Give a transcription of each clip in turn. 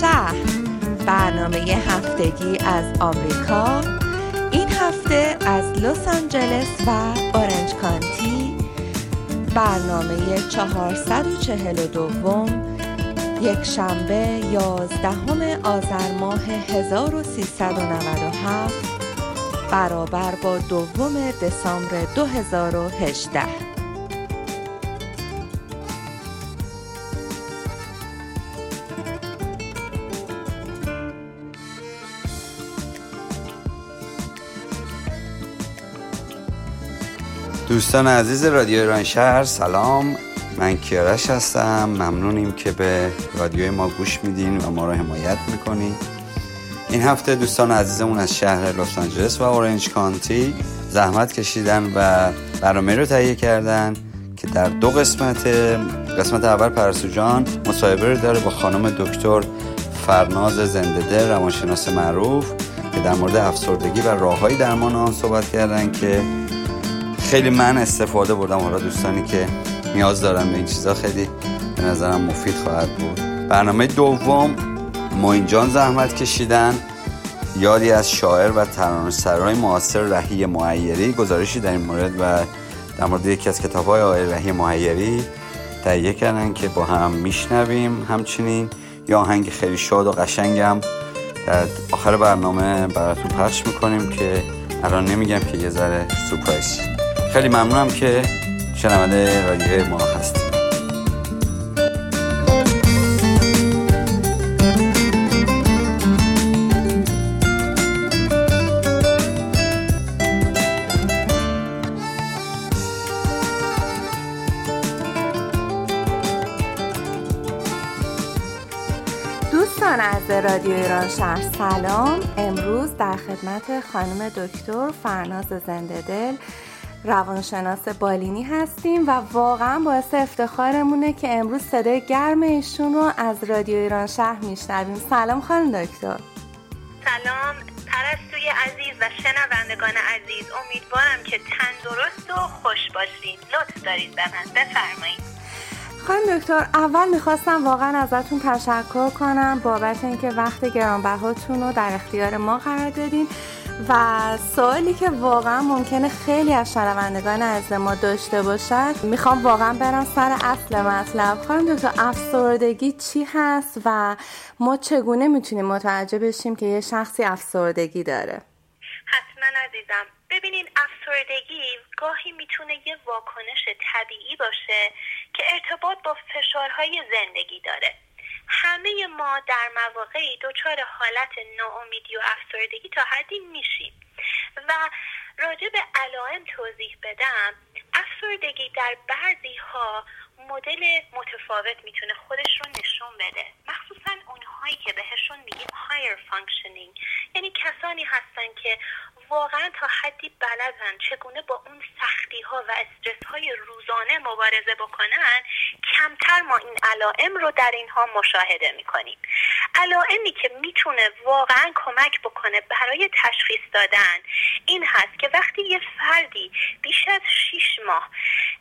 شهر. برنامه هفتگی از آمریکا. این هفته از لس آنجلس و اورنج کانتی. برنامه 442 یک شنبه 11 آذر ماه 1397 برابر با دوم دسامبر 2018 دوستان عزیز رادیو ایران شهر سلام. من کیارش هستم. ممنونیم که به رادیوی ما گوش میدین و ما رو حمایت می‌کنین. این هفته دوستان عزیزمون از شهر لس آنجلس و اورنج کانتی زحمت کشیدن و برنامه رو تهیه کردن که در دو قسمت قسمت اول پرسو جان مصاحبه رو داره با خانم دکتر فرناز زنده دل روانشناس معروف که در مورد افسردگی و راههای درمان آن صحبت کردن که خیلی من استفاده بردم. حالا دوستانی که نیاز دارن به این چیزا خیلی به نظرم مفید خواهد بود. برنامه دوم موین جان زحمت کشیدن. یادی از شاعر و ترانه‌سرای معاصر رهی معیری. گزارشی در این مورد و در مورد یکی از کتاب های آقای رهی معیری تهیه کردن که با هم میشنویم همچنین. یا آهنگ خیلی شاد و قشنگم در آخر برنامه براتون پخش می‌کنیم که الان نمیگم که یه ذره سپرایز خیلی ممنونم که شنونده رادیو ما هستید. دوستان از رادیو ایران شهر سلام. امروز در خدمت خانم دکتر فرناز زنده دل روانشناس بالینی هستیم و واقعا باعث افتخارمونه که امروز صدای گرم ایشون رو از رادیو ایران شهر میشنویم. سلام خانم دکتر. سلام. پرستوی عزیز و شنوندگان عزیز امیدوارم که تندرست و خوش باشید لطف دارید به من. بفرمایید. خانم دکتر اول می‌خواستم واقعا ازتون تشکر کنم بابت اینکه وقت گرانبهاتون رو در اختیار ما قرار دادین. و سوالی که واقعا ممکنه خیلی از شنوندگان از ما داشته باشد می‌خوام واقعا برم سر اصل مطلب. خانم دکتر افسردگی چی هست و ما چگونه می‌تونیم متوجه بشیم که یه شخصی افسردگی داره؟ حتما عزیزم. ببینین افسردگی گاهی می‌تونه یه واکنش طبیعی باشه که ارتباط با فشارهای زندگی داره. همه ما در مواقعی دچار حالت ناامیدی و افسردگی تا حدی میشیم. و راجع به علائم توضیح بدم. افسردگی در بعضی ها مدل متفاوت می‌تونه خودش رو نشون بده. مخصوصا اونهایی که بهشون میگیم higher functioning. یعنی کسانی هستن که واقعا تا حدی بلدن چگونه با اون سختی ها و استرس های روزانه مبارزه بکنن کمتر ما این علائم رو در اینها مشاهده می‌کنیم. علائمی که می‌تونه واقعا کمک بکنه برای تشخیص دادن این هست که وقتی یه فردی بیش از 6 ماه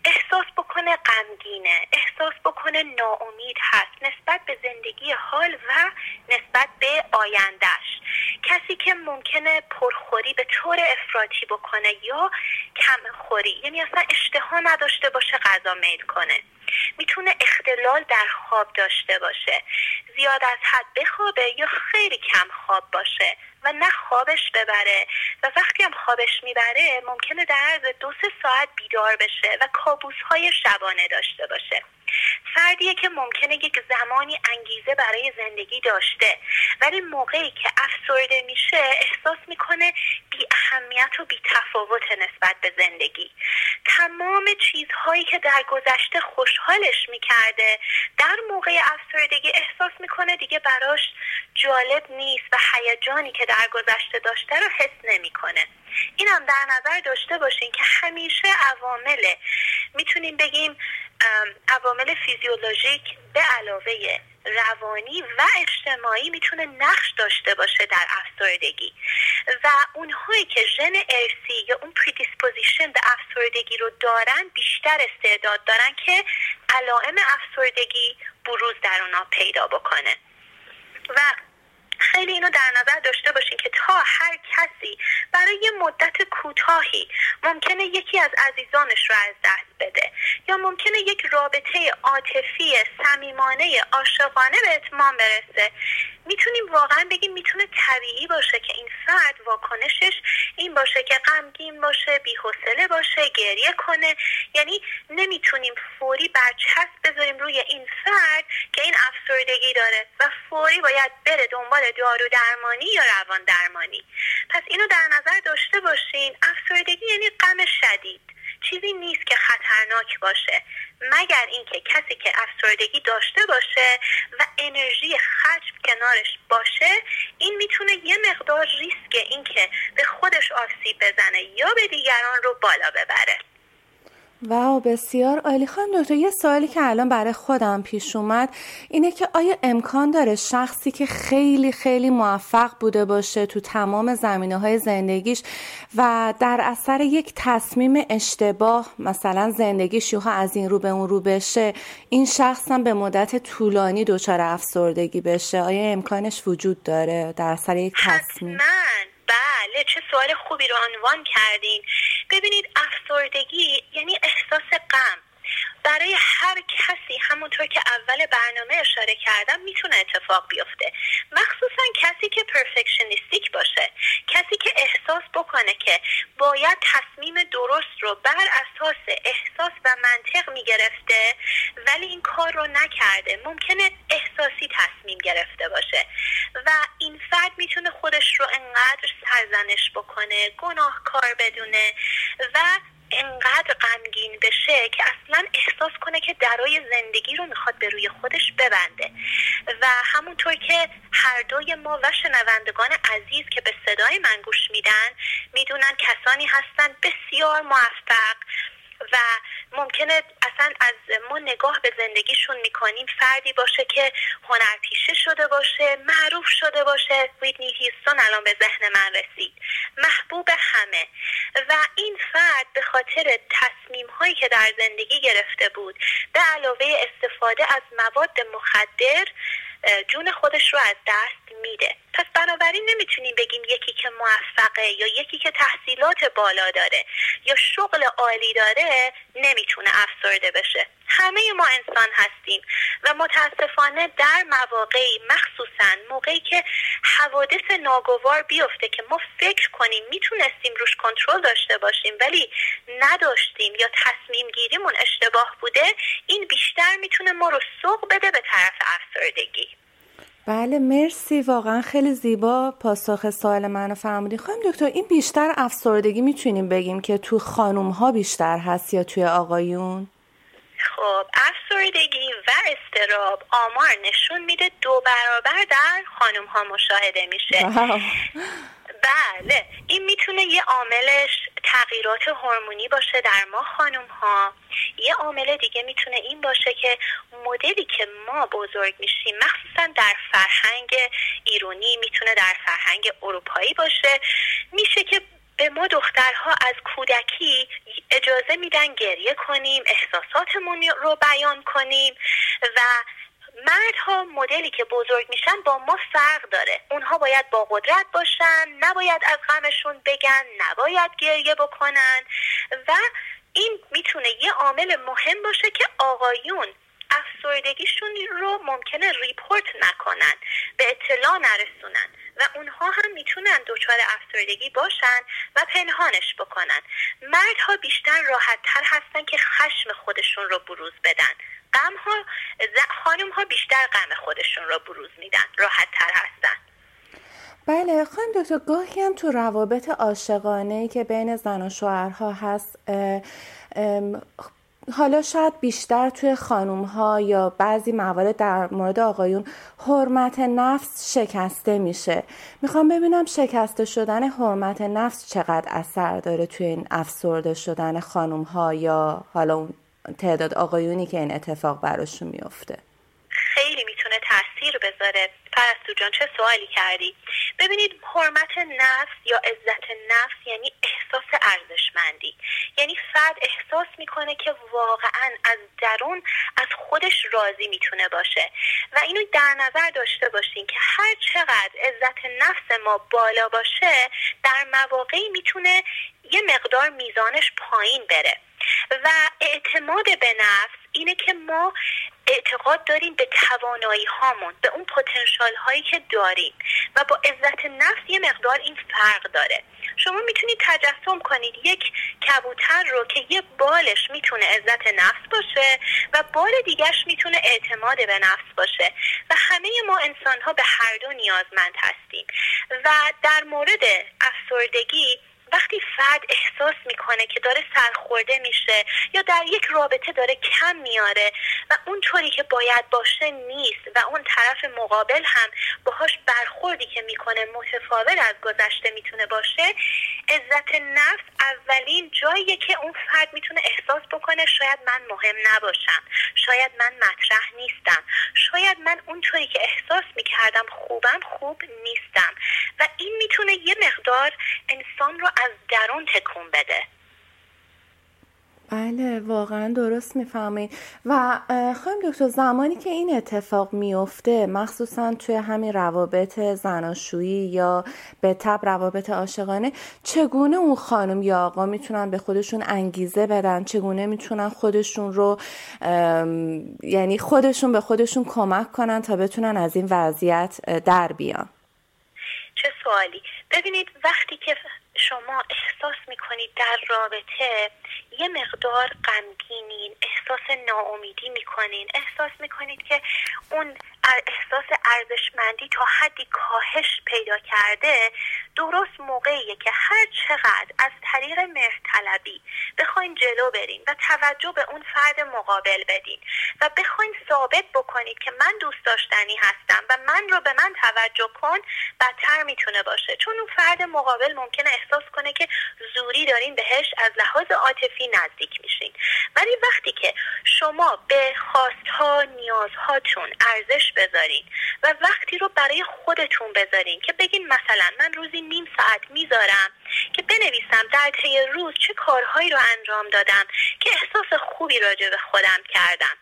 احساس بکنه غمگینه احساس بکنه ناامید هست نسبت به زندگی حال و نسبت به آیندهش کسی که ممکنه پرخوری به طور افراطی بکنه یا کم خوری یعنی اصلا اشتها نداشته باشه غذا میل کنه. می‌تونه اختلال در خواب داشته باشه. زیاد از حد بخوابه یا خیلی کم خواب باشه. و نه خوابش ببره. و وقتی هم خوابش می‌بره ممکنه در عرض دو سه ساعت بیدار بشه و کابوس های شبانه داشته باشه. فردیه که ممکنه یک زمانی انگیزه برای زندگی داشته. ولی موقعی که افسرده میشه احساس می‌کنه بی اهمیت و بی تفاوت نسبت به زندگی. تمام چیزهایی که در گذشته خوشحالش می‌کرده در موقع افسردگی احساس می‌کنه دیگه براش جالب نیست و هیجانی که در گذشته داشته رو حس نمی‌کنه. این هم در نظر داشته باشین که همیشه عوامل می‌تونیم بگیم عوامل فیزیولوژیک به علاوه روانی و اجتماعی می‌تونه نقش داشته باشه در افسردگی. و اونهایی که ژن ارثی یا اون predisposition به افسردگی رو دارن بیشتر استعداد دارن که علائم افسردگی بروز در اونا پیدا بکنه. و خیلی اینو در نظر داشته باشین که تا هر کسی برای یه مدت کوتاهی ممکنه یکی از عزیزانش رو از دست بده یا ممکنه یک رابطه عاطفی صمیمانه عاشقانه به اتمام برسه. می‌تونیم واقعا بگیم می‌تونه طبیعی باشه که این فرد واکنشش این باشه که غمگین باشه بیحوصله باشه گریه کنه. یعنی نمی‌تونیم فوری برچسب بذاریم روی این فرد که این افسردگی داره و فوری باید بره دنبال دارو درمانی یا روان درمانی؟ پس اینو در نظر داشته باشین افسردگی یعنی غم شدید. چیزی نیست که خطرناک باشه. مگر اینکه کسی که افسردگی داشته باشه و انرژی خشم کنارش باشه این می‌تونه یه مقدار ریسک اینکه به خودش آسیب بزنه یا به دیگران رو بالا ببره. واو بسیار عالی. خانم دکتر یه سوالی که الان برای خودم پیش اومد اینه که آیا امکان داره شخصی که خیلی خیلی موفق بوده باشه تو تمام زمینه های زندگیش و در اثر یک تصمیم اشتباه مثلا زندگیش یوها از این رو به اون رو بشه این شخص هم به مدت طولانی دچار افسردگی بشه؟ آیا امکانش وجود داره در اثر یک تصمیم؟ بله چه سوال خوبی رو عنوان کردین. ببینید افسردگی یعنی احساس غم. برای هر کسی همونطور که اول برنامه اشاره کردم می‌تونه اتفاق بیفته. مخصوصا کسی که پرفکشنیستیک باشه. کسی که احساس بکنه که باید تصمیم درست رو بر اساس احساس و منطق می‌گرفته ولی این کار رو نکرده. ممکنه احساسی تصمیم گرفته باشه. و این فرد می‌تونه خودش رو انقدر سرزنش بکنه گناهکار بدونه و انقدر غمگین بشه که اصلا احساس کنه که درای زندگی رو می‌خواد به روی خودش ببنده. و همونطور که هر دوی ما و شنوندگان عزیز که به صدای من گوش میدن می‌دونن کسانی هستن بسیار موفق و ممکنه اصلا از ما نگاه به زندگیشون می‌کنیم فردی باشه که هنرپیشه شده باشه معروف شده باشه. ویدنی هیستون الان به ذهن من رسید. محبوب همه. و این فرد به خاطر تصمیم هایی که در زندگی گرفته بود به علاوه استفاده از مواد مخدر جون خودش رو از دست میده. پس بنابراین نمی‌تونیم بگیم یکی که موفقه یا یکی که تحصیلات بالا داره یا شغل عالی داره نمی‌تونه افسرده بشه. همه ما انسان هستیم و متاسفانه در مواقعی مخصوصا موقعی که حوادث ناگوار بیفته که ما فکر کنیم می‌تونستیم روش کنترل داشته باشیم ولی نداشتیم یا تصمیم گیریمون اشتباه بوده این بیشتر می‌تونه ما رو سوق بده به طرف افسردگی. بله مرسی. واقعا خیلی زیبا پاسخ سوال منو فرمودین. خواهیم دکتر این بیشتر افسردگی می‌تونیم بگیم که تو خانوم ها بیشتر هست یا توی آقایون؟ خب افسردگی و استراب آمار نشون میده دو برابر در خانوم ها مشاهده میشه. بله این می‌تونه یه عاملش تغییرات هورمونی باشه در ما خانم ها یه عامل دیگه می‌تونه این باشه که مدلی که ما بزرگ میشیم مخصوصا در فرهنگ ایرانی می‌تونه در فرهنگ اروپایی باشه. میشه که به ما دخترها از کودکی اجازه میدن گریه کنیم احساساتمون رو بیان کنیم و مردها مدلی که بزرگ میشن با ما فرق داره. اونها باید با قدرت باشن نباید از غمشون بگن نباید گریه بکنن. و این می‌تونه یه عامل مهم باشه که آقایون افسردگیشون رو ممکنه ریپورت نکنن به اطلاع نرسونن. و اونها هم می‌تونن دچار افسردگی باشن و پنهانش بکنن. مردها بیشتر راحت تر هستن که خشم خودشون رو بروز بدن. غم ها خانم ها بیشتر غم خودشون رو بروز میدن راحت تر هستن. بله خانم دکتر گاهی هم تو روابط عاشقانه که بین زن و شوهرها هست حالا شاید بیشتر توی خانوم ها یا بعضی موارد در مورد آقایون حرمت نفس شکسته میشه. می‌خوام ببینم شکسته شدن حرمت نفس چقدر اثر داره توی این افسرده شدن خانوم ها یا حالا اون تعداد آقایونی که این اتفاق براشون میفته خیلی می‌تونه تاثیر بذاره. پرستو جان چه سوالی کردی؟ ببینید حرمت نفس یا عزت نفس یعنی احساس ارزشمندی. یعنی فرد احساس می‌کنه که واقعا از درون از خودش راضی می‌تونه باشه. و اینو در نظر داشته باشین که هر چقدر عزت نفس ما بالا باشه در مواقعی می‌تونه یه مقدار میزانش پایین بره. و اعتماد به نفس اینه که ما اعتقاد داریم به توانایی هامون به اون پتانسیل هایی که داریم و با عزت نفس یه مقدار این فرق داره. شما می‌تونید تجسم کنید یک کبوتر رو که یه بالش می‌تونه عزت نفس باشه و بال دیگرش می‌تونه اعتماد به نفس باشه و همه ما انسان ها به هر دو نیازمند هستیم. و در مورد افسردگی وقتی فرد احساس می‌کنه که داره سرخورده میشه یا در یک رابطه داره کم میاره و اونطوری که باید باشه نیست و اون طرف مقابل هم باهاش برخوردی که می‌کنه متفاوت از گذشته می‌تونه باشه عزت نفس اولین جاییه که اون فرد می‌تونه احساس بکنه شاید من مهم نباشم شاید من مطرح نیستم شاید من اونطوری که احساس می‌کردم خوبم خوب نیستم و این می‌تونه یه مقدار انسان رو از درون تکون بده. بله واقعا درست می‌فهمید و خواهیم دکتر زمانی که این اتفاق میفته مخصوصا توی همین روابط زناشویی یا به تب روابط عاشقانه چگونه اون خانم یا آقا می‌تونن به خودشون انگیزه بدن؟ چگونه می‌تونن خودشون رو یعنی خودشون به خودشون کمک کنن تا بتونن از این وضعیت در بیان؟ چه سوالی؟ ببینید وقتی که شما احساس می‌کنید در رابطه یه مقدار غمگینین احساس ناامیدی می‌کنین. احساس می‌کنید که اون احساس ارزشمندی تا حدی کاهش پیدا کرده درست موقعیه که هر چقدر از طریق مهرطلبی بخواین جلو برین و توجه به اون فرد مقابل بدین و بخواین ثابت بکنید که من دوست داشتنی هستم و من رو به من توجه کن بدتر می‌تونه باشه. چون اون فرد مقابل ممکنه احساس کنه که زوری دارین بهش از لحاظ عاطفی نزدیک میشین. ولی وقتی که شما به خواستها نیازهاتون ارزش بذارین و وقتی رو برای خودتون بذارین که بگین مثلا من روزی نیم ساعت می‌ذارم که بنویسم در طی روز چه کارهایی رو انجام دادم که احساس خوبی راجع به خودم کردم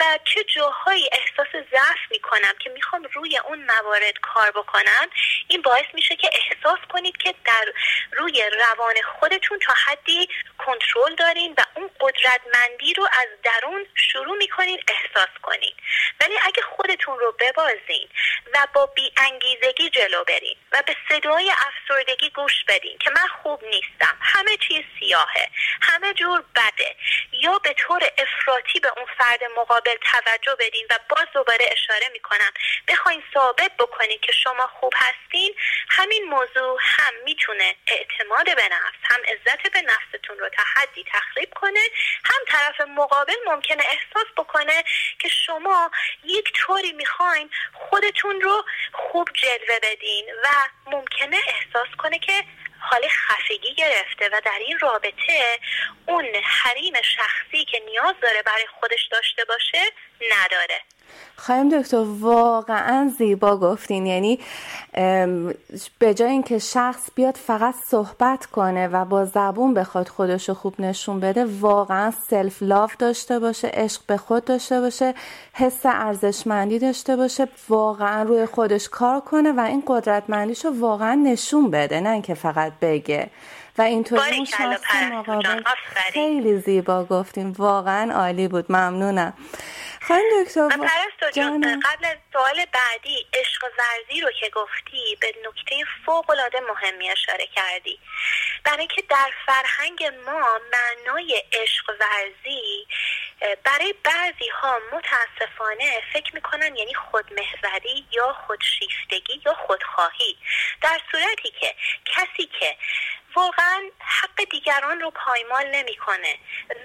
و چه جاهایی احساس ضعف می‌کنم که می‌خوام روی اون موارد کار بکنم این باعث میشه که احساس کنید که در روی روان خودتون تا حدی کنترل دارین و اون قدرتمندی رو از درون شروع می‌کنین احساس کنین. ولی اگه خودتون رو ببازین و با بی انگیزگی جلو برین و به صدای افسردگی گوش بدین که من خوب نیستم همه چیز سیاهه همه جور بده یا به طور افراطی به اون فرد مقابل توجه بدین و باز دوباره اشاره می‌کنم. بخواین ثابت بکنین که شما خوب هستین همین موضوع هم می‌تونه اعتماد به نفس هم عزت به نفستون رو تا حدی تخریب کنه. هم طرف مقابل ممکنه احساس بکنه که شما یک طوری می‌خواین خودتون رو خوب جلوه بدین و ممکنه احساس کنه که حال خفگی گرفته و در این رابطه اون حریم شخصی که نیاز داره برای خودش داشته باشه نداره. خواهیم دکتر واقعا زیبا گفتین. یعنی به جای اینکه شخص بیاد فقط صحبت کنه و با زبون بخواد خودش رو خوب نشون بده واقعا سلف لاف داشته باشه عشق به خود داشته باشه حس ارزشمندی داشته باشه واقعا روی خودش کار کنه و این قدرتمندیش رو واقعا نشون بده نه اینکه فقط بگه. و اینطوری اون شخص مقابل خیلی زیبا گفتیم واقعا عالی بود. ممنونم. خانم دکتر قبل از سوال بعدی عشق ورزی رو که گفتی به نکته فوق العاده مهمی اشاره کردی. برای که در فرهنگ ما معنای عشق ورزی برای بعضی ها متاسفانه فکر می‌کنن یعنی خودمحوری یا خودشیفتگی یا خودخواهی. در صورتی که کسی که واقعا حق دیگران رو پایمال نمی‌کنه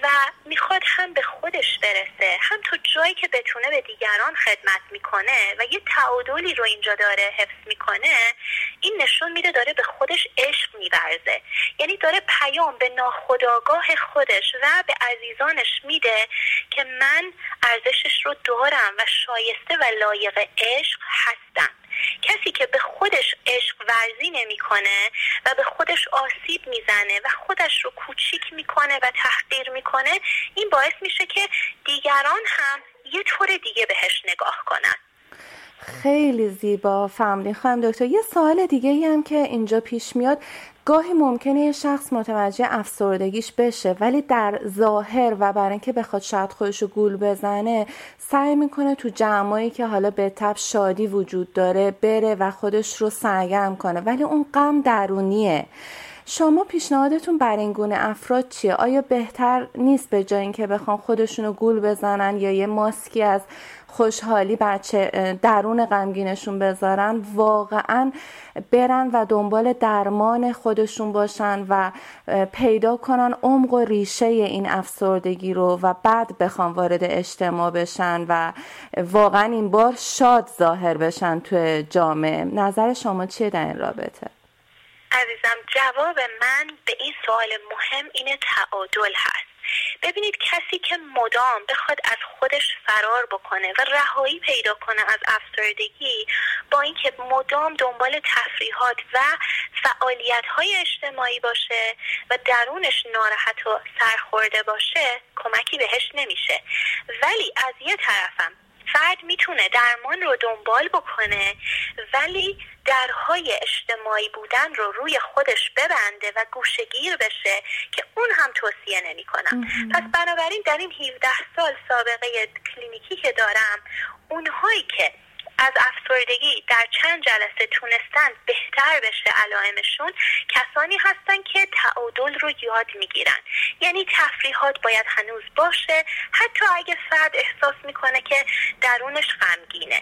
و می‌خواد هم به خودش برسه هم تو جایی که بتونه به دیگران خدمت می‌کنه و یه تعادلی رو اینجا داره حفظ می‌کنه این نشون میده داره به خودش عشق میورزه. یعنی داره پیام به ناخداگاه خودش و به عزیزانش میده که من ارزشش رو دارم و شایسته و لایق عشق هستم. کسی که به خودش عشق ورزی نمی‌کنه و به خودش آسیب می‌زنه و خودش رو کوچیک می‌کنه و تحقیر می‌کنه این باعث میشه که دیگران هم یه طور دیگه بهش نگاه کنن. خیلی زیبا فهمیدین. خواهم دکتر یه سوال دیگه هم که اینجا پیش میاد. گاهی ممکنه یه شخص متوجه افسردگیش بشه ولی در ظاهر و برای اینکه بخواد شاید خودش رو گول بزنه سعی می‌کنه تو جمعایی که حالا به تب شادی وجود داره بره و خودش رو سرگرم کنه. ولی اون غم درونیه. شما پیشنهادتون بر این گونه افراد چیه؟ آیا بهتر نیست به جای اینکه بخوان خودشونو گول بزنن یا یه ماسکی از خوشحالی بچه درون غمگینشون بذارن واقعا برن و دنبال درمان خودشون باشن و پیدا کنن عمق و ریشه این افسردگی رو و بعد بخوان وارد اجتماع بشن و واقعا این بار شاد ظاهر بشن توی جامعه نظر شما چیه در این رابطه؟ عزیزم جواب من به این سوال مهم این تعادل هست. ببینید کسی که مدام بخواد از خودش فرار بکنه و رهایی پیدا کنه از افسردگی با اینکه مدام دنبال تفریحات و فعالیت های اجتماعی باشه و درونش ناراحت و سرخورده باشه کمکی بهش نمیشه. ولی از یه طرفم فرد می‌تونه درمان رو دنبال بکنه ولی درهای اجتماعی بودن رو روی خودش ببنده و گوشگیر بشه که اون هم توصیه نمی کنم پس بنابراین در این 17 سال سابقه کلینیکی که دارم اونهایی که از افسردگی در چند جلسه تونستن بهتر بشه علائمشون کسانی هستن که تعادل رو یاد می‌گیرن. یعنی تفریحات باید هنوز باشه حتی اگه فرد احساس می‌کنه که درونش غمگینه.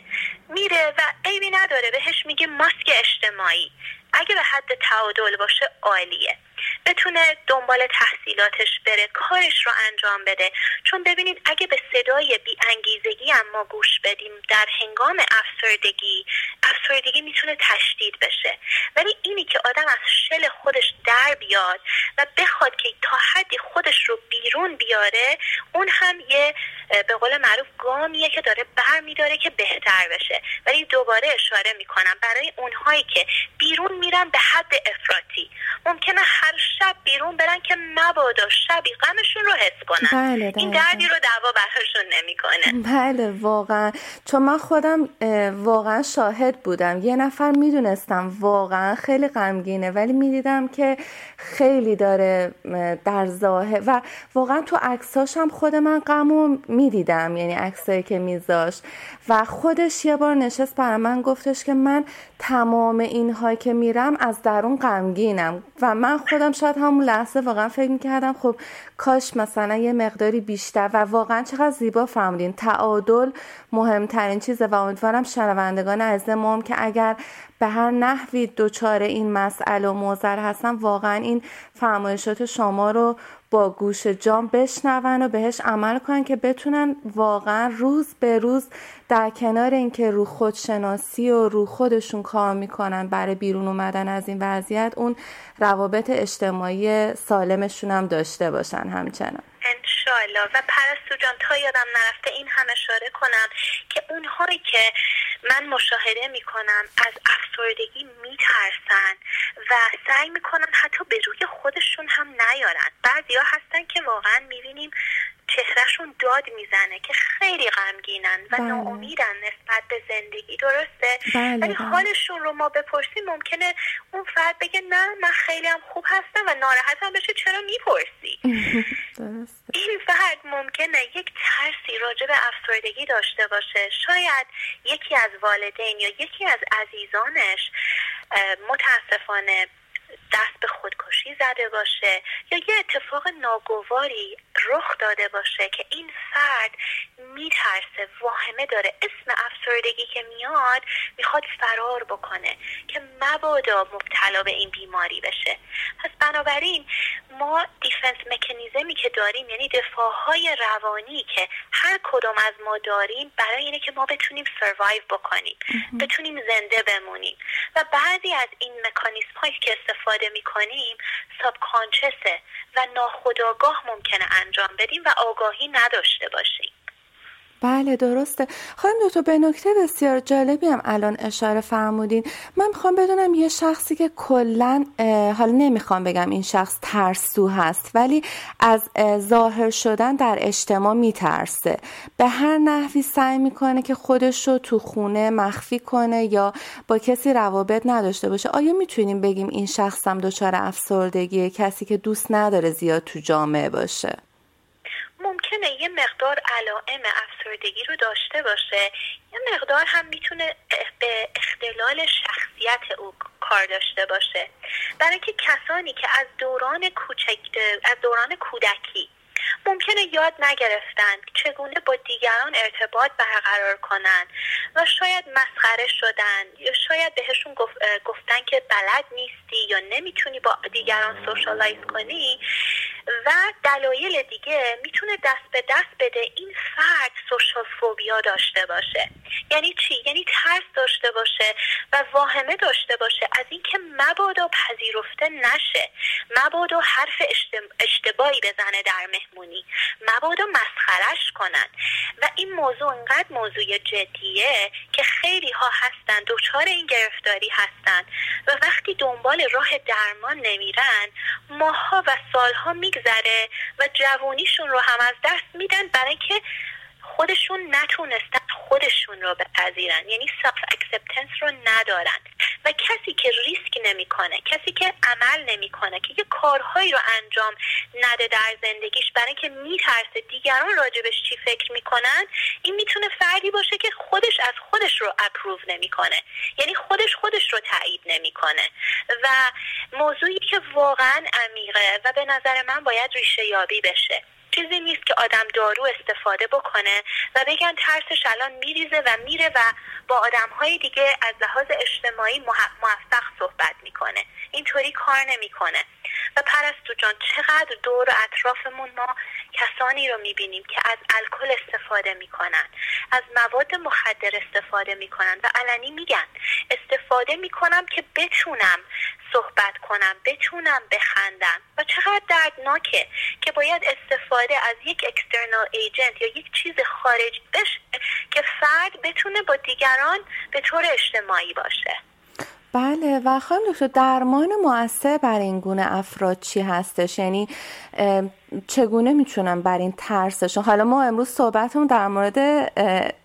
میره و عیبی نداره بهش میگه ماسک اجتماعی. اگه به حد تعادل باشه عالیه. بتونه دنبال تحصیلاتش بره کارش رو انجام بده. چون ببینید اگه به صدای بی انگیزگی هم ما گوش بدیم در هنگام افسردگی افسردگی می‌تونه تشدید بشه. ولی اینی که آدم از شل خودش در بیاد و بخواد که تا حدی خودش رو بیرون بیاره اون هم یه به قول معروف گامیه که داره بر میداره که بهتر بشه. ولی دوباره اشاره می‌کنم برای اونهایی که بیرون میرن به حد افراطی. ممکنه هر شب بیرون برن که مبادا شبی غمشون رو حس کنن. بله این دردی رو دوا براشون نمی‌کنه. بله واقعا. چون من خودم واقعا شاهد بودم. یه نفر می‌دونستم واقعا خیلی غمگینه ولی می‌دیدم که خیلی داره در ظاهر و واقعا تو عکساش هم خود من غمو می‌دیدم یعنی عکسایی که میذاشت. و خودش یه بار نشست برای من گفتش که من تمام اینها که میرم از درون غمگینم و من خودم شاید همون لحظه واقعا فکر می‌کردم خب کاش مثلا یه مقداری بیشتر و واقعا چقدر زیبا فهمیدین. تعادل مهمترین چیزه و امیدوارم شنوندگان عزیز ما که اگر به هر نحوی دچار این مسئله و موزر هستن واقعا این فرمایشات شما رو با گوش جام بشنون و بهش عمل کنن که بتونن واقعا روز به روز در کنار اینکه رو خودشناسی و رو خودشون کار می‌کنن برای بیرون اومدن از این وضعیت اون روابط اجتماعی سالمشون هم داشته باشن همچنان. انشالله و پرستو جان تا یادم نرفته این هم اشاره کنم که اونهایی که من مشاهده می‌کنم از افسردگی میترسن و سعی می‌کنن حتی به روی خودشون هم نیارن. بعضیا هستن که واقعا می‌بینیم چهرهشون داد می‌زنه که خیلی غمگینن و بله. ناامیدن نسبت به زندگی درسته؟ بله، ولی بله. حالشون رو ما بپرسیم ممکنه اون فرد بگه نه من خیلی هم خوب هستم و ناراحتم بشه چرا می‌پرسی؟ این فرد ممکنه یک ترسی راجع به افسردگی داشته باشه. شاید یکی از والدین یا یکی از عزیزانش متاسفانه دست به خودکشی زده باشه یا یه اتفاق ناگواری رخ داده باشه که این فرد میترسه واهمه داره. اسم افسردگی که میاد می‌خواد فرار بکنه که مبادا مبتلا به این بیماری بشه. پس بنابراین ما دیفنس مکانیزمی که داریم یعنی دفاعهای روانی که هر کدوم از ما داریم برای اینه که ما بتونیم سروایو بکنیم بتونیم زنده بمونیم. و بعضی از این مکانیزم هایی که استفاده می‌کنیم ساب و ناخداگاه ممکنه انجام بدیم و آگاهی نداشته باشیم. بله درسته. خانم دکتر به نکته بسیار جالبی هم الان اشاره فرمودین. من می‌خوام بدونم یه شخصی که کلا حالا نمی‌خوام بگم این شخص ترسو هست ولی از ظاهر شدن در اجتماع میترسه. به هر نحوی سعی می‌کنه که خودش رو تو خونه مخفی کنه یا با کسی روابط نداشته باشه. آیا می‌تونیم بگیم این شخص هم دچار افسردگیه؟ کسی که دوست نداره زیاد تو جامعه باشه؟ ممکنه یه مقدار علائم افسردگی رو داشته باشه. یه مقدار هم می‌تونه به اختلال شخصیت او کار داشته باشه. برای که کسانی که از دوران کوچک از دوران کودکی ممکنه یاد نگرفتند چگونه با دیگران ارتباط برقرار کنند و شاید مسخره شدن یا شاید بهشون گفتن که بلد نیستی یا نمی‌تونی با دیگران سوشالایز کنی و دلایل دیگه می‌تونه دست به دست بده این فرد سوشال فوبیا داشته باشه. یعنی چی؟ یعنی ترس داشته باشه و واهمه داشته باشه از اینکه مبادا پذیرفته نشه. مبادا حرف اشتباهی بزنه در مهمونی مبادا مسخرش کنن. و این موضوع انقدر موضوع جدیه که خیلی ها هستن دچار این گرفتاری هستن و وقتی دنبال راه درمان نمیرن ماها و سالها میگذره و جوانیشون رو هم از دست میدن برای اینکه خودشون نتونستن خودشون رو بپذیرن. یعنی self acceptance رو ندارن. و کسی که ریسک نمی‌کنه کسی که عمل نمی‌کنه که یه کارهایی رو انجام نده در زندگیش برای اینکه میترسه دیگران راجع بهش چی فکر می‌کنن این می‌تونه فردی باشه که خودش از خودش رو approve نمی‌کنه. یعنی خودش خودش رو تایید نمی‌کنه. و موضوعی که واقعا عمیقه و به نظر من باید ریشه یابی بشه. چیزی نیست که آدم دارو استفاده بکنه و بگن ترسش الان میریزه و میره و با آدم های دیگه از لحاظ اجتماعی موفق صحبت می‌کنه. اینطوری کار نمی‌کنه. و پرستو جان چقدر دور اطرافمون ما کسانی رو می‌بینیم که از الکل استفاده می‌کنن از مواد مخدر استفاده می‌کنن و علنی میگن. استفاده می‌کنم که بتونم صحبت کنم بتونم بخندم. و چقدر دردناکه که باید استفاده از یک اکسترنال ایجنت یا یک چیز خارج بشه که فرد بتونه با دیگران به طور اجتماعی باشه. بله و خانم دکتر درمان موثر بر این گونه افراد چی هستش؟ یعنی چگونه می‌تونم بر این ترسشون؟ حالا ما امروز صحبتمون در مورد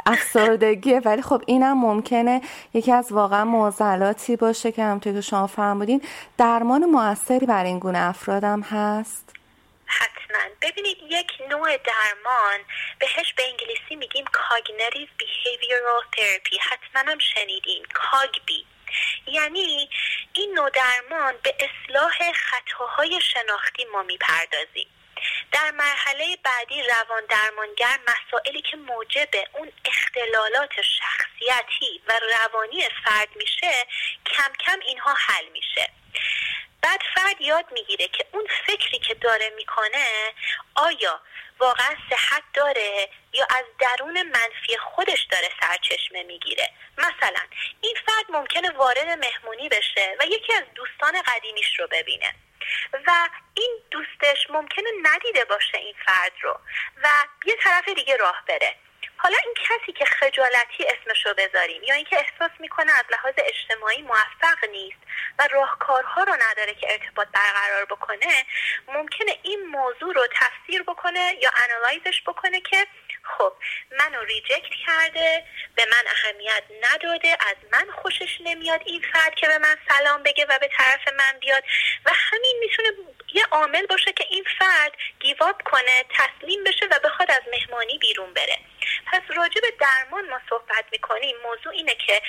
افسردگیه ولی خب اینم ممکنه یکی از واقعا معضلاتی باشه که همونطور که شما فرمودین. درمان موثری بر این گونه افرادم هست؟ حتما. ببینید یک نوع درمان بهش به انگلیسی میگیم cognitive behavioral therapy. حتما هم شنیدین. کاگبی یعنی این نوع درمان به اصلاح خطاهای شناختی ما می‌پردازیم. در مرحله بعدی روان درمانگر مسائلی که موجب اون اختلالات شخصیتی و روانی فرد میشه کم کم اینها حل میشه. بعد فرد یاد می‌گیره که اون فکری که داره می‌کنه آیا واقعا صحت داره یا از درون منفی خودش داره سرچشمه می‌گیره. مثلا این فرد ممکنه وارد مهمونی بشه و یکی از دوستان قدیمیش رو ببینه و این دوستش ممکنه ندیده باشه این فرد رو و یه طرف دیگه راه بره. حالا این کسی که خجالتی اسمشو بذاریم یا اینکه احساس می‌کنه از لحاظ اجتماعی موفق نیست و راهکارها رو نداره که ارتباط برقرار بکنه ممکنه این موضوع رو تفسیر بکنه یا انالایزش بکنه که خب منو ریجکت کرده به من اهمیت نداده از من خوشش نمیاد این فرد که به من سلام بگه و به طرف من بیاد و همین می‌تونه یه عامل باشه که این فرد give up کنه تسلیم بشه و بخواد از مهمانی بیرون بره. پس راجع به درمان ما صحبت می‌کنیم. موضوع اینه که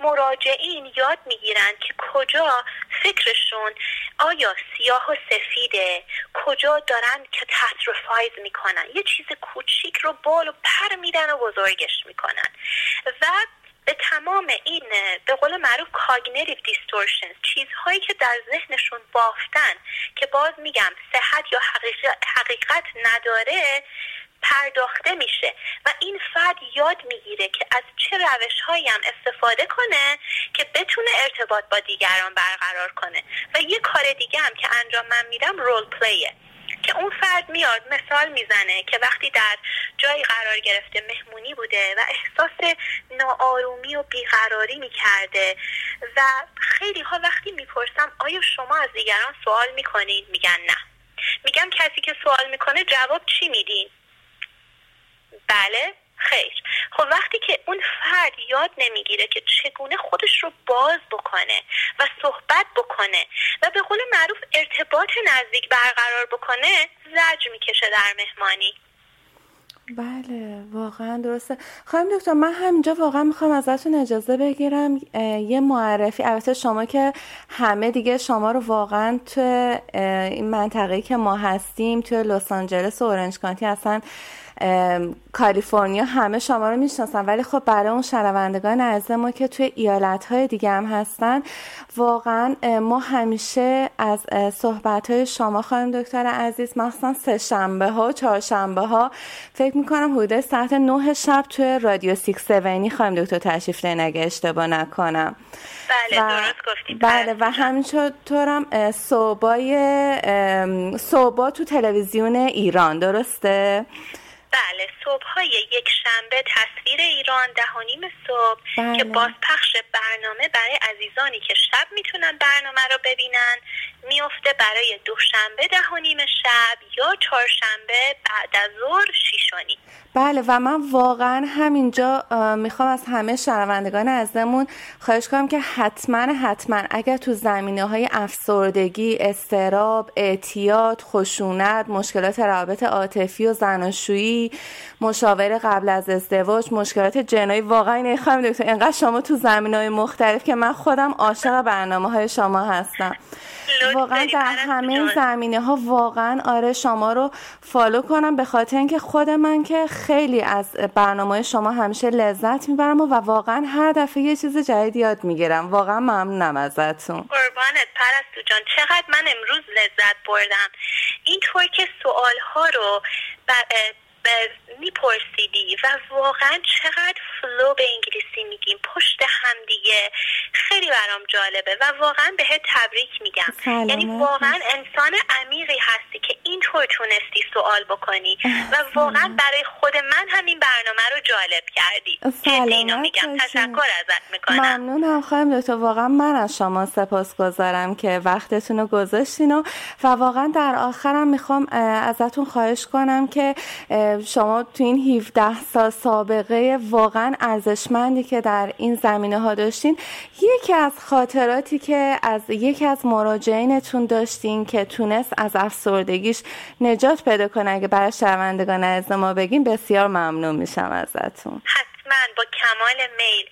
مراجعین یاد می‌گیرن که کجا فکرشون آیا سیاه و سفیده کجا دارن catastrophize می‌کنن. یه چیز کوچیک رو بال و پر میدن و بزرگش می‌کنن. و به تمام این به قول معروف cognitive distortion چیزهایی که در ذهنشون بافتن که باز میگم صحت یا حقیقت نداره پرداخته میشه. و این فرد یاد می‌گیره که از چه روش هایی هم استفاده کنه که بتونه ارتباط با دیگران برقرار کنه. و یه کار دیگه هم که انجام من میدم رول پلیه که اون فرد میاد مثال می‌زنه که وقتی در جایی قرار گرفته مهمونی بوده و احساس ناآرومی و بیقراری می‌کرده و خیلی ها وقتی می‌پرسم آیا شما از دیگران سوال می‌کنید؟ میگن نه. میگم کسی که سوال می‌کنه جواب چی میدین؟ بله. خیر. خب وقتی که اون فرد یاد نمی‌گیره که چگونه خودش رو باز بکنه و صحبت بکنه و به قول معروف ارتباط نزدیک برقرار بکنه زرج می‌کشه در مهمانی. بله واقعا درسته. خواهیم دکتر من همینجا واقعا می‌خوام ازتون اجازه بگیرم یه معرفی. البته شما که همه دیگه شما رو واقعا تو این منطقه که ما هستیم تو لس آنجلس و اورنج کانتی اصلا کالیفرنیا همه شما رو می‌شناسن ولی خب برای اون شنوندگان عزیز ما که توی ایالت های دیگه هم هستن واقعا ما همیشه از صحبت های شما خانم دکتر عزیز مخصوصا سه شنبه ها و چهار شنبه ها. فکر می‌کنم حدود ساعت نه شب توی رادیو سیکس سونی خانم دکتر تشریف اگه اشتباه نکنم. بله و درست گفتید بله و همینطورم صوبای صوبا تو تلویزیون ایران درسته؟ بله صبح های یک شنبه تصویر ایران دهانیم صبح بله. که بازپخش برنامه برای عزیزانی که شب می‌تونن برنامه رو ببینن میفته برای دوشنبه دهانیم شب یا چهارشنبه بعد از ظهر شیشانی بله و من واقعا همینجا می‌خوام از همه شنوندگان ازمون خواهش کنم که حتما حتما اگر تو زمینه های افسردگی، استراب، اعتیاد، خشونت، مشکلات روابط عاطفی و زناشویی، مشاوره قبل از ازدواج، مشکلات جنایی. واقعا اینه خواهیم دکتر اینقدر شما تو زمینه های مختلف که من خودم عاشق برنامه های شما هستم. واقعا در همه زمینه ها واقعا آره شما رو follow کنم به خاطر اینکه خود من که خیلی از برنامه شما همیشه لذت می‌برم و واقعا هر دفعه یه چیز جدید یاد می‌گیرم. واقعا ممنونم ازتون. قربانت پرستو جان. چقدر من امروز لذت بردم. اینطور که سوال ها رو میپرسیدی و واقعا چقدر flow به انگلیسی میگیم؟ پشت هم دیگه. خیلی برام جالبه و واقعا بهت تبریک میگم. یعنی واقعا انسان عمیقی هستی که اینطور تونستی سوال بکنی و واقعا برای خود من همین برنامه رو جالب کردی. اینو میگم. تشکر ازت می‌کنم. ممنونم خواهیم دکتر. واقعا من از شما سپاس گذارم که وقتتون رو گذاشتین و, و واقعا در آخرم می‌خوام ازتون خواهش کنم که شما تو این 17 سال سابقه واقعا ارزشمندی که در این زمینه ها داشتین. یکی از خاطراتی که از یکی از مراجعینتون داشتین که تونست از افسردگیش نجات پیدا کنه. اگه برای شنوندگان از ما بگیم بسیار ممنون میشم ازتون. حتما با کمال میل.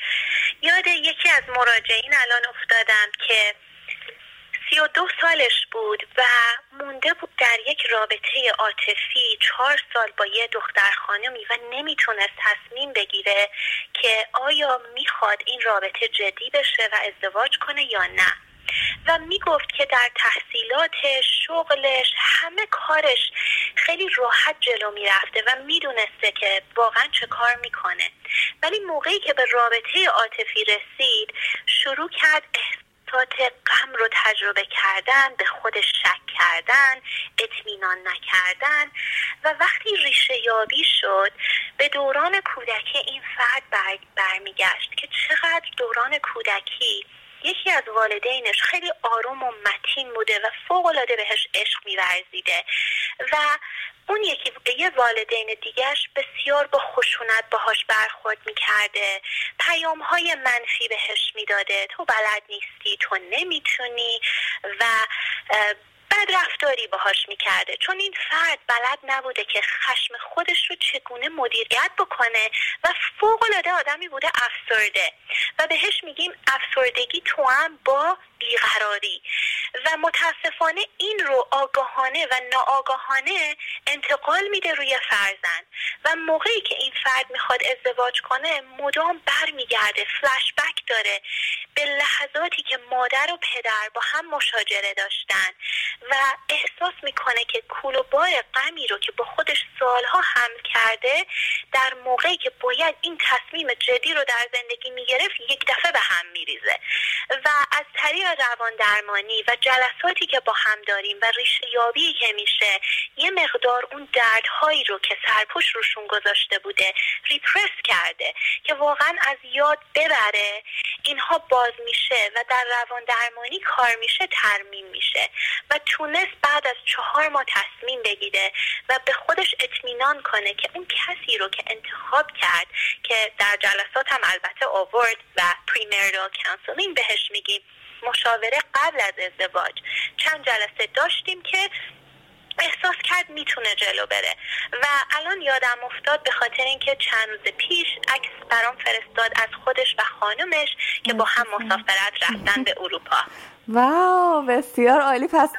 یاد یکی از مراجعین الان افتادم که سی و دو سالش بود و مونده بود در یک رابطه عاطفی چهار سال با یه دختر خانمی و نمی‌تونست تصمیم بگیره که آیا می‌خواد این رابطه جدی بشه و ازدواج کنه یا نه. و می‌گفت که در تحصیلاتش شغلش همه کارش خیلی راحت جلو می‌رفته و می‌دونسته که واقعا چه کار می‌کنه. ولی موقعی که به رابطه عاطفی رسید شروع کرد احساسات غم رو تجربه کردن به خودش شک کردن اطمینان نکردن و وقتی ریشه یابی شد به دوران کودکی این فرد برمیگشت که چقدر دوران کودکی یکی از والدینش خیلی آروم و متین بوده و فوق العاده بهش عشق میورزیده. و اون یکی یه والدین دیگهش بسیار با خشونت باهاش برخورد می‌کرده. پیام های منفی بهش می‌داده. تو بلد نیستی تو نمی‌تونی. و بد رفتاری باهاش می‌کرده. چون این فرد بلد نبوده که خشم خودش رو چگونه مدیریت بکنه و فوق العاده آدمی بوده افسرده. و بهش میگیم افسردگی تو هم با بیقراری. و متاسفانه این رو آگاهانه و ناآگاهانه انتقال میده روی فرزند. و موقعی که این فرد می‌خواد ازدواج کنه مدام برمیگرده فلش بک داره به لحظاتی که مادر و پدر با هم مشاجره داشتن. و احساس می‌کنه که کول و بار غمی رو که با خودش سالها حمل کرده در موقعی که باید این تصمیم جدی رو در زندگی می‌گرفت یک دفعه به هم میریزه. و از طریق روان درمانی و جلساتی که با هم داریم و ریشه یابی که میشه یه مقدار اون دردهایی رو که سرپوش روشون گذاشته بوده repress کرده که واقعا از یاد ببره. اینها باز میشه و در روان درمانی کار میشه ترمیم میشه و تونست بعد از چهار ماه تصمیم بگیره و به خودش اطمینان کنه که اون کسی رو که انتخاب کرد که در جلسات هم البته آورد و premarital counseling بهش میگیم. مشاوره قبل از ازدواج. چند جلسه داشتیم که احساس کرد می‌تونه جلو بره. و الان یادم افتاد به خاطر اینکه چند روز پیش عکس برام فرستاد از خودش و خانومش که با هم مسافرت رفتن به اروپا. واو بسیار عالی. پس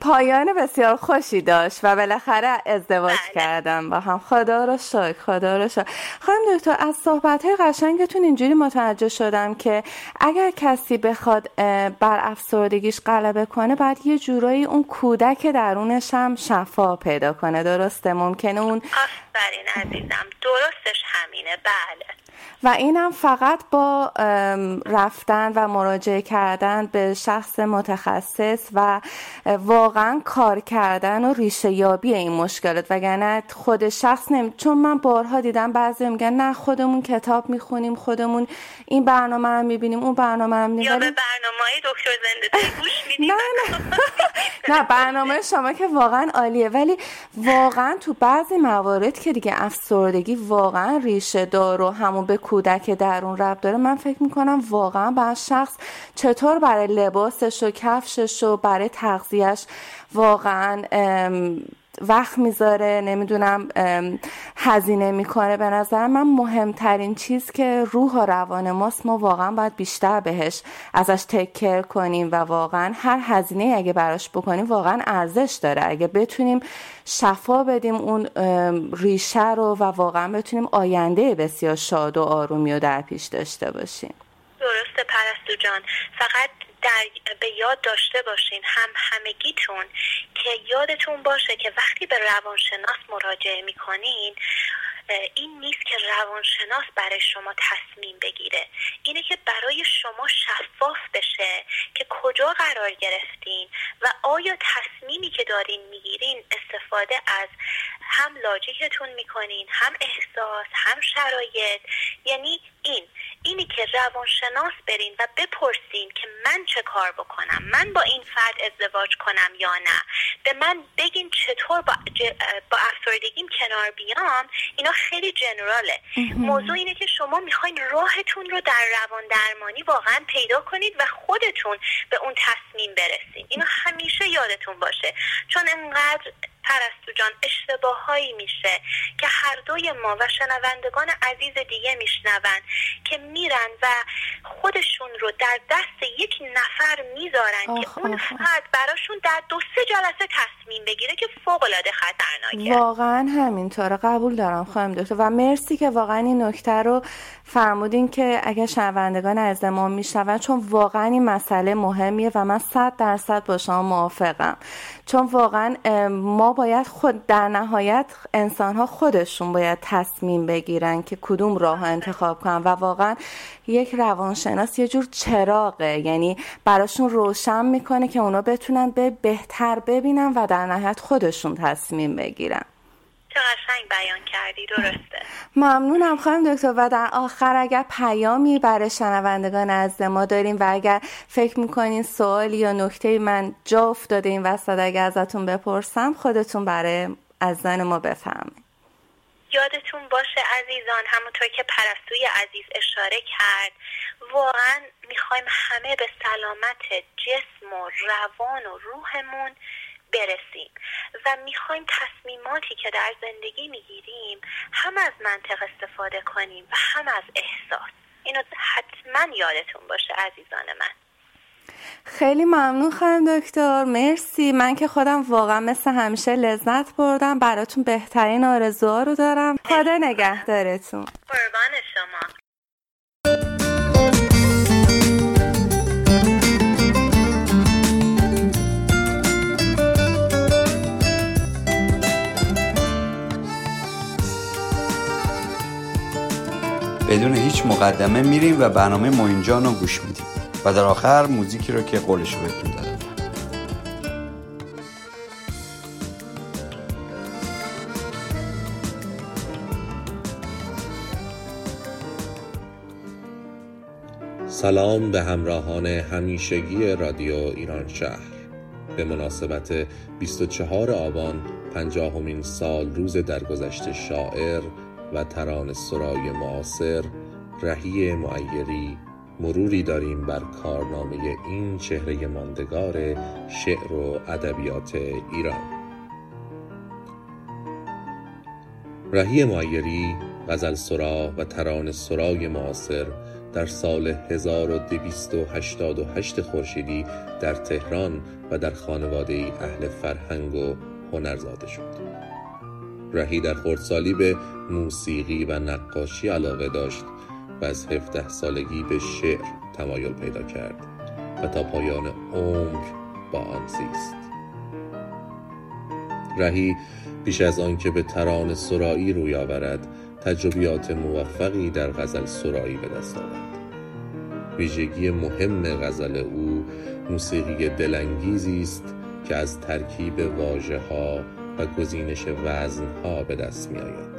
پایان بسیار خوشی داشت و بالاخره ازدواج بله. کردم با هم. خدا رو شکر خدا رو شکر. خانم دکتر از صحبت های قشنگتون اینجوری متوجه شدم که اگر کسی بخواد بر افسردگیش غلبه کنه باید یه جورایی اون کودک درونش هم شفا پیدا کنه. درسته؟ ممکنه اون آفرین عزیزم. درستش همینه. بله. و اینم فقط با رفتن و مراجعه کردن به شخص متخصص و واقعا کار کردن و ریشه یابی این مشکلات. وگرنه خود شخص نمی چون من بارها دیدم بعضی میگن نه خودمون کتاب می‌خونیم خودمون این برنامه رو می‌بینیم اون برنامه رو می‌بینیم. یا به برنامه دکتر زنده گوش میدیم. نه نه. نه برنامه شما که واقعا عالیه. ولی واقعا تو بعضی موارد که دیگه افسردگی واقعا ریشه دار و همون به کودک درون رب داره من فکر می‌کنم واقعا بر شخص چطور برای لباسش و کفشش و برای تغذیهش واقعا وقت می‌ذاره نمی‌دونم هزینه می‌کنه به نظر من مهمترین چیز که روح و روان ماست ما واقعا باید بیشتر بهش ازش تکر کنیم و واقعا هر هزینه اگه براش بکنیم واقعا ارزش داره. اگه بتونیم شفا بدیم اون ریشه رو و واقعا بتونیم آینده بسیار شاد و آرومی و در پیش داشته باشیم. درسته پرستو جان. فقط در به یاد داشته باشین هم همگیتون که یادتون باشه که وقتی به روانشناس مراجعه می‌کنین این نیست که روانشناس برای شما تصمیم بگیره. اینه که برای شما شفاف بشه که کجا قرار گرفتین و آیا تصمیمی که دارین می‌گیرین استفاده از هم لاجیکتون می‌کنین هم احساس هم شرایط. یعنی این اینی که روانشناس برین و بپرسین که من چه کار بکنم من با این فرد ازدواج کنم یا نه. به من بگین چطور با, با افسردگیم کنار بیام اینا خیلی جنراله. موضوع اینه که شما می‌خواین راهتون رو در روان درمانی واقعا پیدا کنید و خودتون به اون تصمیم برسید اینو همیشه یادتون باشه. چون انقدر پرستو جان. اشتباه هایی میشه که هر دوی ما و شنوندگان عزیز دیگه میشنون که میرن و خودشون رو در دست یک نفر می‌ذارن که اون فرد براشون در دو سه جلسه تصمیم بگیره که فوق العاده خطرناکه. واقعا همینطوره. قبول دارم خواهم دکتر. و مرسی که واقعا این نکته رو فرمودین که اگر شنوندگان از ما میشنون چون واقعا این مسئله مهمیه و من صد درصد با شما موافقم. چون واقعا ما باید خود در نهایت انسان ها خودشون باید تصمیم بگیرن که کدوم راه انتخاب کنن. و واقعا یک روانشناس یه جور چراغه. یعنی براشون روشن می‌کنه که اونا بتونن به بهتر ببینن و در نهایت خودشون تصمیم بگیرن. قشنگ بیان کردی درسته. ممنونم خانم دکتر. و در آخر اگر پیامی برای شنوندگان از ما داریم و اگر فکر می‌کنین سوالی یا نکته من جا افتاده این وسط اگر ازتون بپرسم خودتون برای از زن ما بفهمید یادتون باشه عزیزان همونطور که پرستوی عزیز اشاره کرد واقعا می‌خوایم همه به سلامت جسم و روان و روحمون برسیم و می‌خوایم تصمیماتی که در زندگی می‌گیریم هم از منطق استفاده کنیم و هم از احساس. اینو حتما یادتون باشه عزیزان من. خیلی ممنون خانم دکتر. مرسی. من که خودم واقعا مثل همیشه لذت بردم. براتون بهترین آرزوها رو دارم. خدا نگهدارتون. قربان بدون هیچ مقدمه میریم و برنامه موینجان رو گوش میدیم. و در آخر موزیکی رو که قولش رو بهتون دادم. سلام به همراهان همیشگی رادیو ایران شهر. به مناسبت 24 آبان پنجاهمین سال روز درگذشت شاعر و تران سرای معاصر رهی معیری مروری داریم بر کارنامه این چهره ماندگار شعر و ادبیات ایران رهی معیری غزل سرا و تران سرای معاصر در سال 1288 خورشیدی در تهران و در خانواده اهل فرهنگ و هنر زاده شد. رهی در خردسالی به موسیقی و نقاشی علاقه داشت و از 17 سالگی به شعر تمایل پیدا کرد و تا پایان عمر با آن زیست. رهی پیش از آنکه به تران سرایی روی آورد تجربیات موفقی در غزل سرایی به دست آورد ویژگی مهم غزل او موسیقی دلانگیزی است که از ترکیب واژه ها و گزینش وزن ها به دست می آید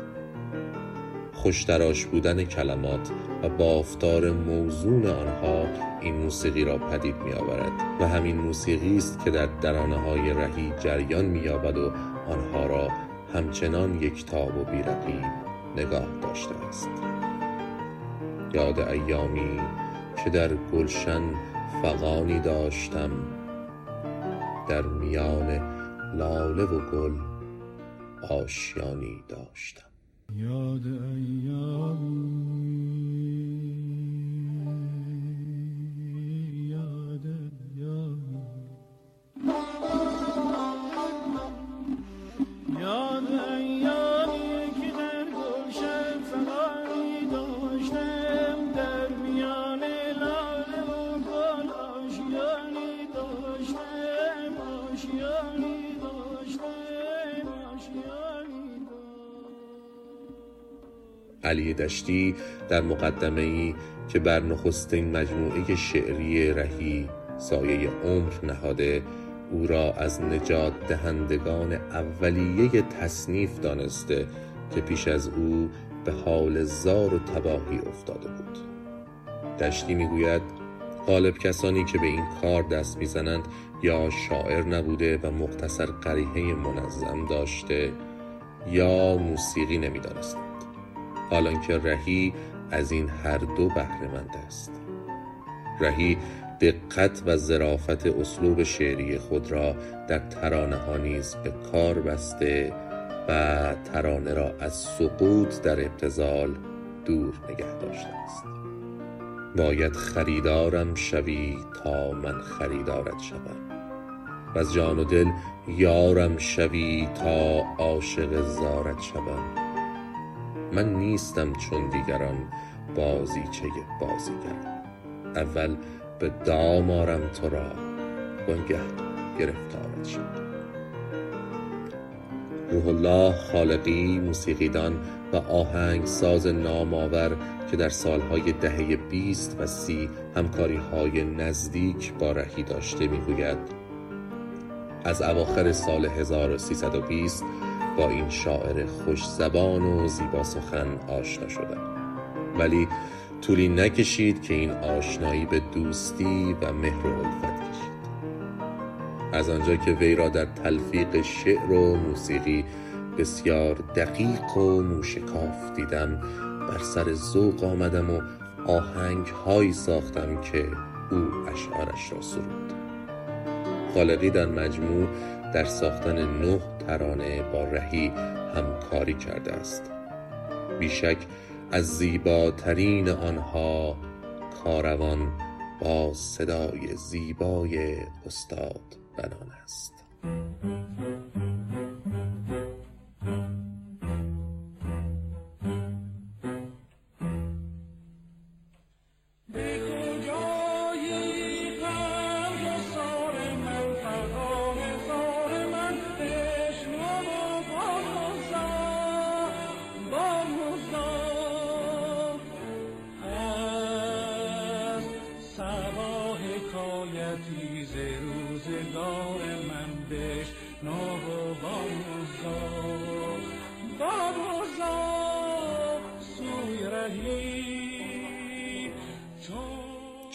خوشتراش بودن کلمات و بافتار موزون آنها این موسیقی را پدید می آورد و همین موسیقی است که در درانه های رهی جریان می یابد و آنها را همچنان یکتاب و بیرقیب نگاه داشته است. یاد ایامی که در گلشن فقانی داشتم در میان لاله و گل آشیانی داشتم. یاد ایامی علی دشتی در مقدمه ای که بر نخستین مجموعه شعری رهی سایه عمر نهاده او را از نجات دهندگان اولیه تصنیف دانسته که پیش از او به حال زار و تباهی افتاده بود. دشتی می‌گوید غالب کسانی که به این کار دست می‌زنند یا شاعر نبوده و مختصر قریحه منظم داشته یا موسیقی نمی‌دانستند. حالان که رهی از این هر دو بهرهمند است. رهی دقت و ظرافت اسلوب شعری خود را در ترانه ها نیز به کار بسته و ترانه را از سقوط در ابتزال دور نگه داشته است. باید خریدارم شوی تا من خریدارت شوم. و از جان و دل یارم شوی تا عاشق زارت شوم. من نیستم چون دیگران بازیچه بازیگر. اول به دام آرم تو را وانگه گرفتارت شد. روح الله خالقی موسیقیدان و آهنگ ساز نامآور که در سالهای دهه بیست و سی همکاری های نزدیک با رهی داشته می‌گوید از اواخر سال 1320 با این شاعر خوش زبان و زیبا سخن آشنا شدم. ولی طولی نکشید که این آشنایی به دوستی و مهر و الفت کشید. از آنجا که وی را در تلفیق شعر و موسیقی بسیار دقیق و موشکاف دیدم بر سر ذوق آمدم و آهنگ هایی ساختم که او اشعارش را سرود. خالقی در مجموع در ساختن نه ترانه با رهی همکاری کرده است بیشک از زیباترین آنها کاروان با صدای زیبای استاد بنان است.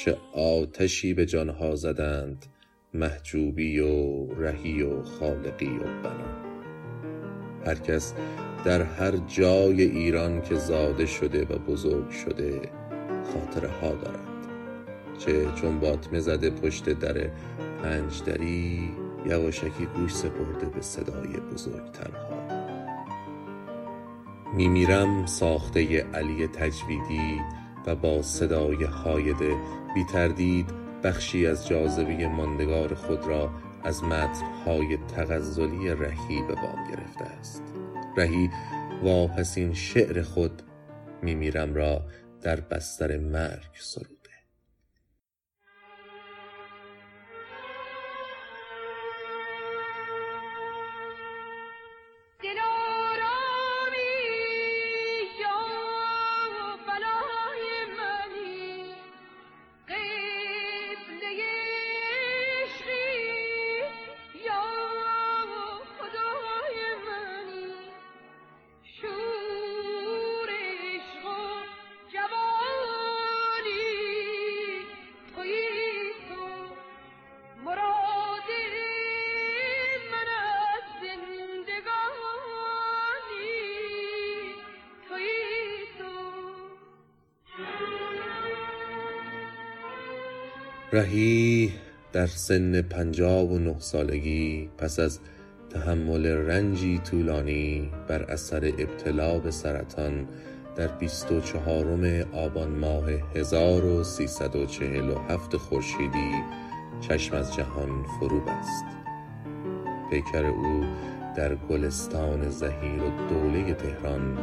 چه آتشی به جانها زدند محجوبی و رهی و خالقی و بنا. هر کس در هر جای ایران که زاده شده و بزرگ شده خاطره ها دارد. چه چون باطمه زده پشت در پنج دری یواشکی گوش سپرده به صدای بزرگترها میمیرم ساخته علی تجویدی و با صدای حایده بی تردید بخشی از جاذبه ماندگار خود را از متنهای تغزلی رهی به بام گرفته است. رهی واپسین شعر خود میمیرم را در بستر مرگ سرود رهی در سن پنجاب و نه سالگی پس از تحمل رنجی طولانی بر اثر ابتلا به سرطان در بیست و چهارم آبان ماه 1347 خورشیدی چشم از جهان فرو بست. پیکر او در گلستان زهیر و دوله تهران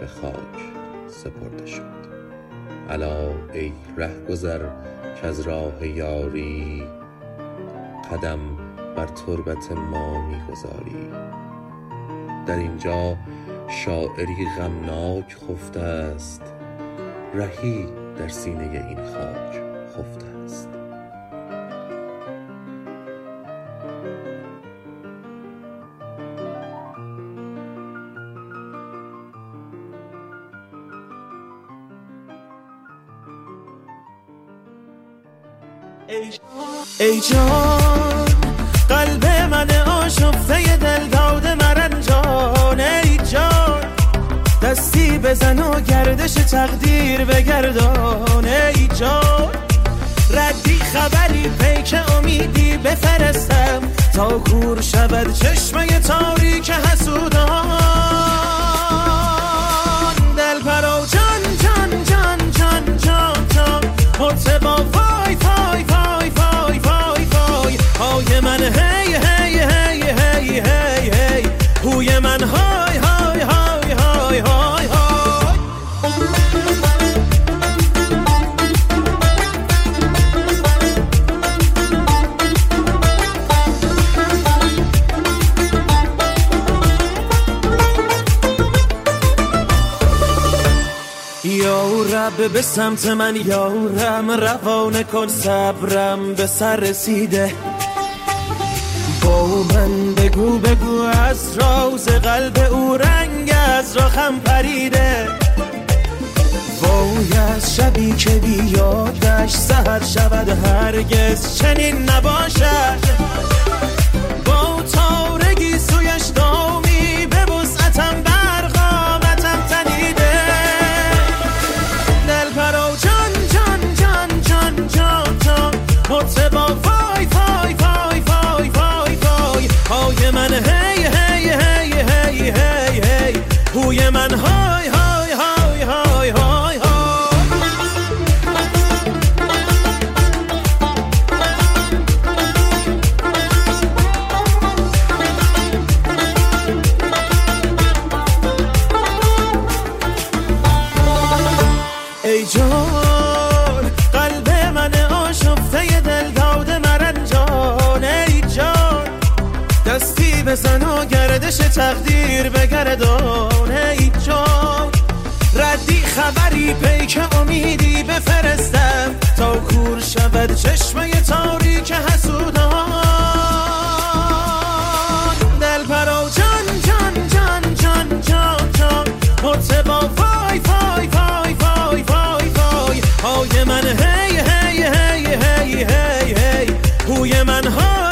به خاک سپرده شد. الا ای گذر که از راه یاری قدم بر تربت ما می‌گذاری. در اینجا شاعری غمناک خفته است رهی در سینه این خاک. تقدیر بگردان ای جان. ردی خبری پیک امیدی بفرستم. تا کور شود چشمه تاریک حسودان. رب به سمت من یارم روانه کن صبرم به سر رسیده. با من بگو بگو از راز قلب او رنگ از راخم پریده. وای از شبی که بیادش سهر شود هرگز چنین نباشد. چرخش تقدیر به ای جان. ردی خبری پیک امیدی بفرستم. تا کور شود چشمه تاریک حسودان. دل پرا جان جان جان جان جان. جان مرتبا فای فای فای فای فای فای های من هی هی هی هی هی هی هوی من های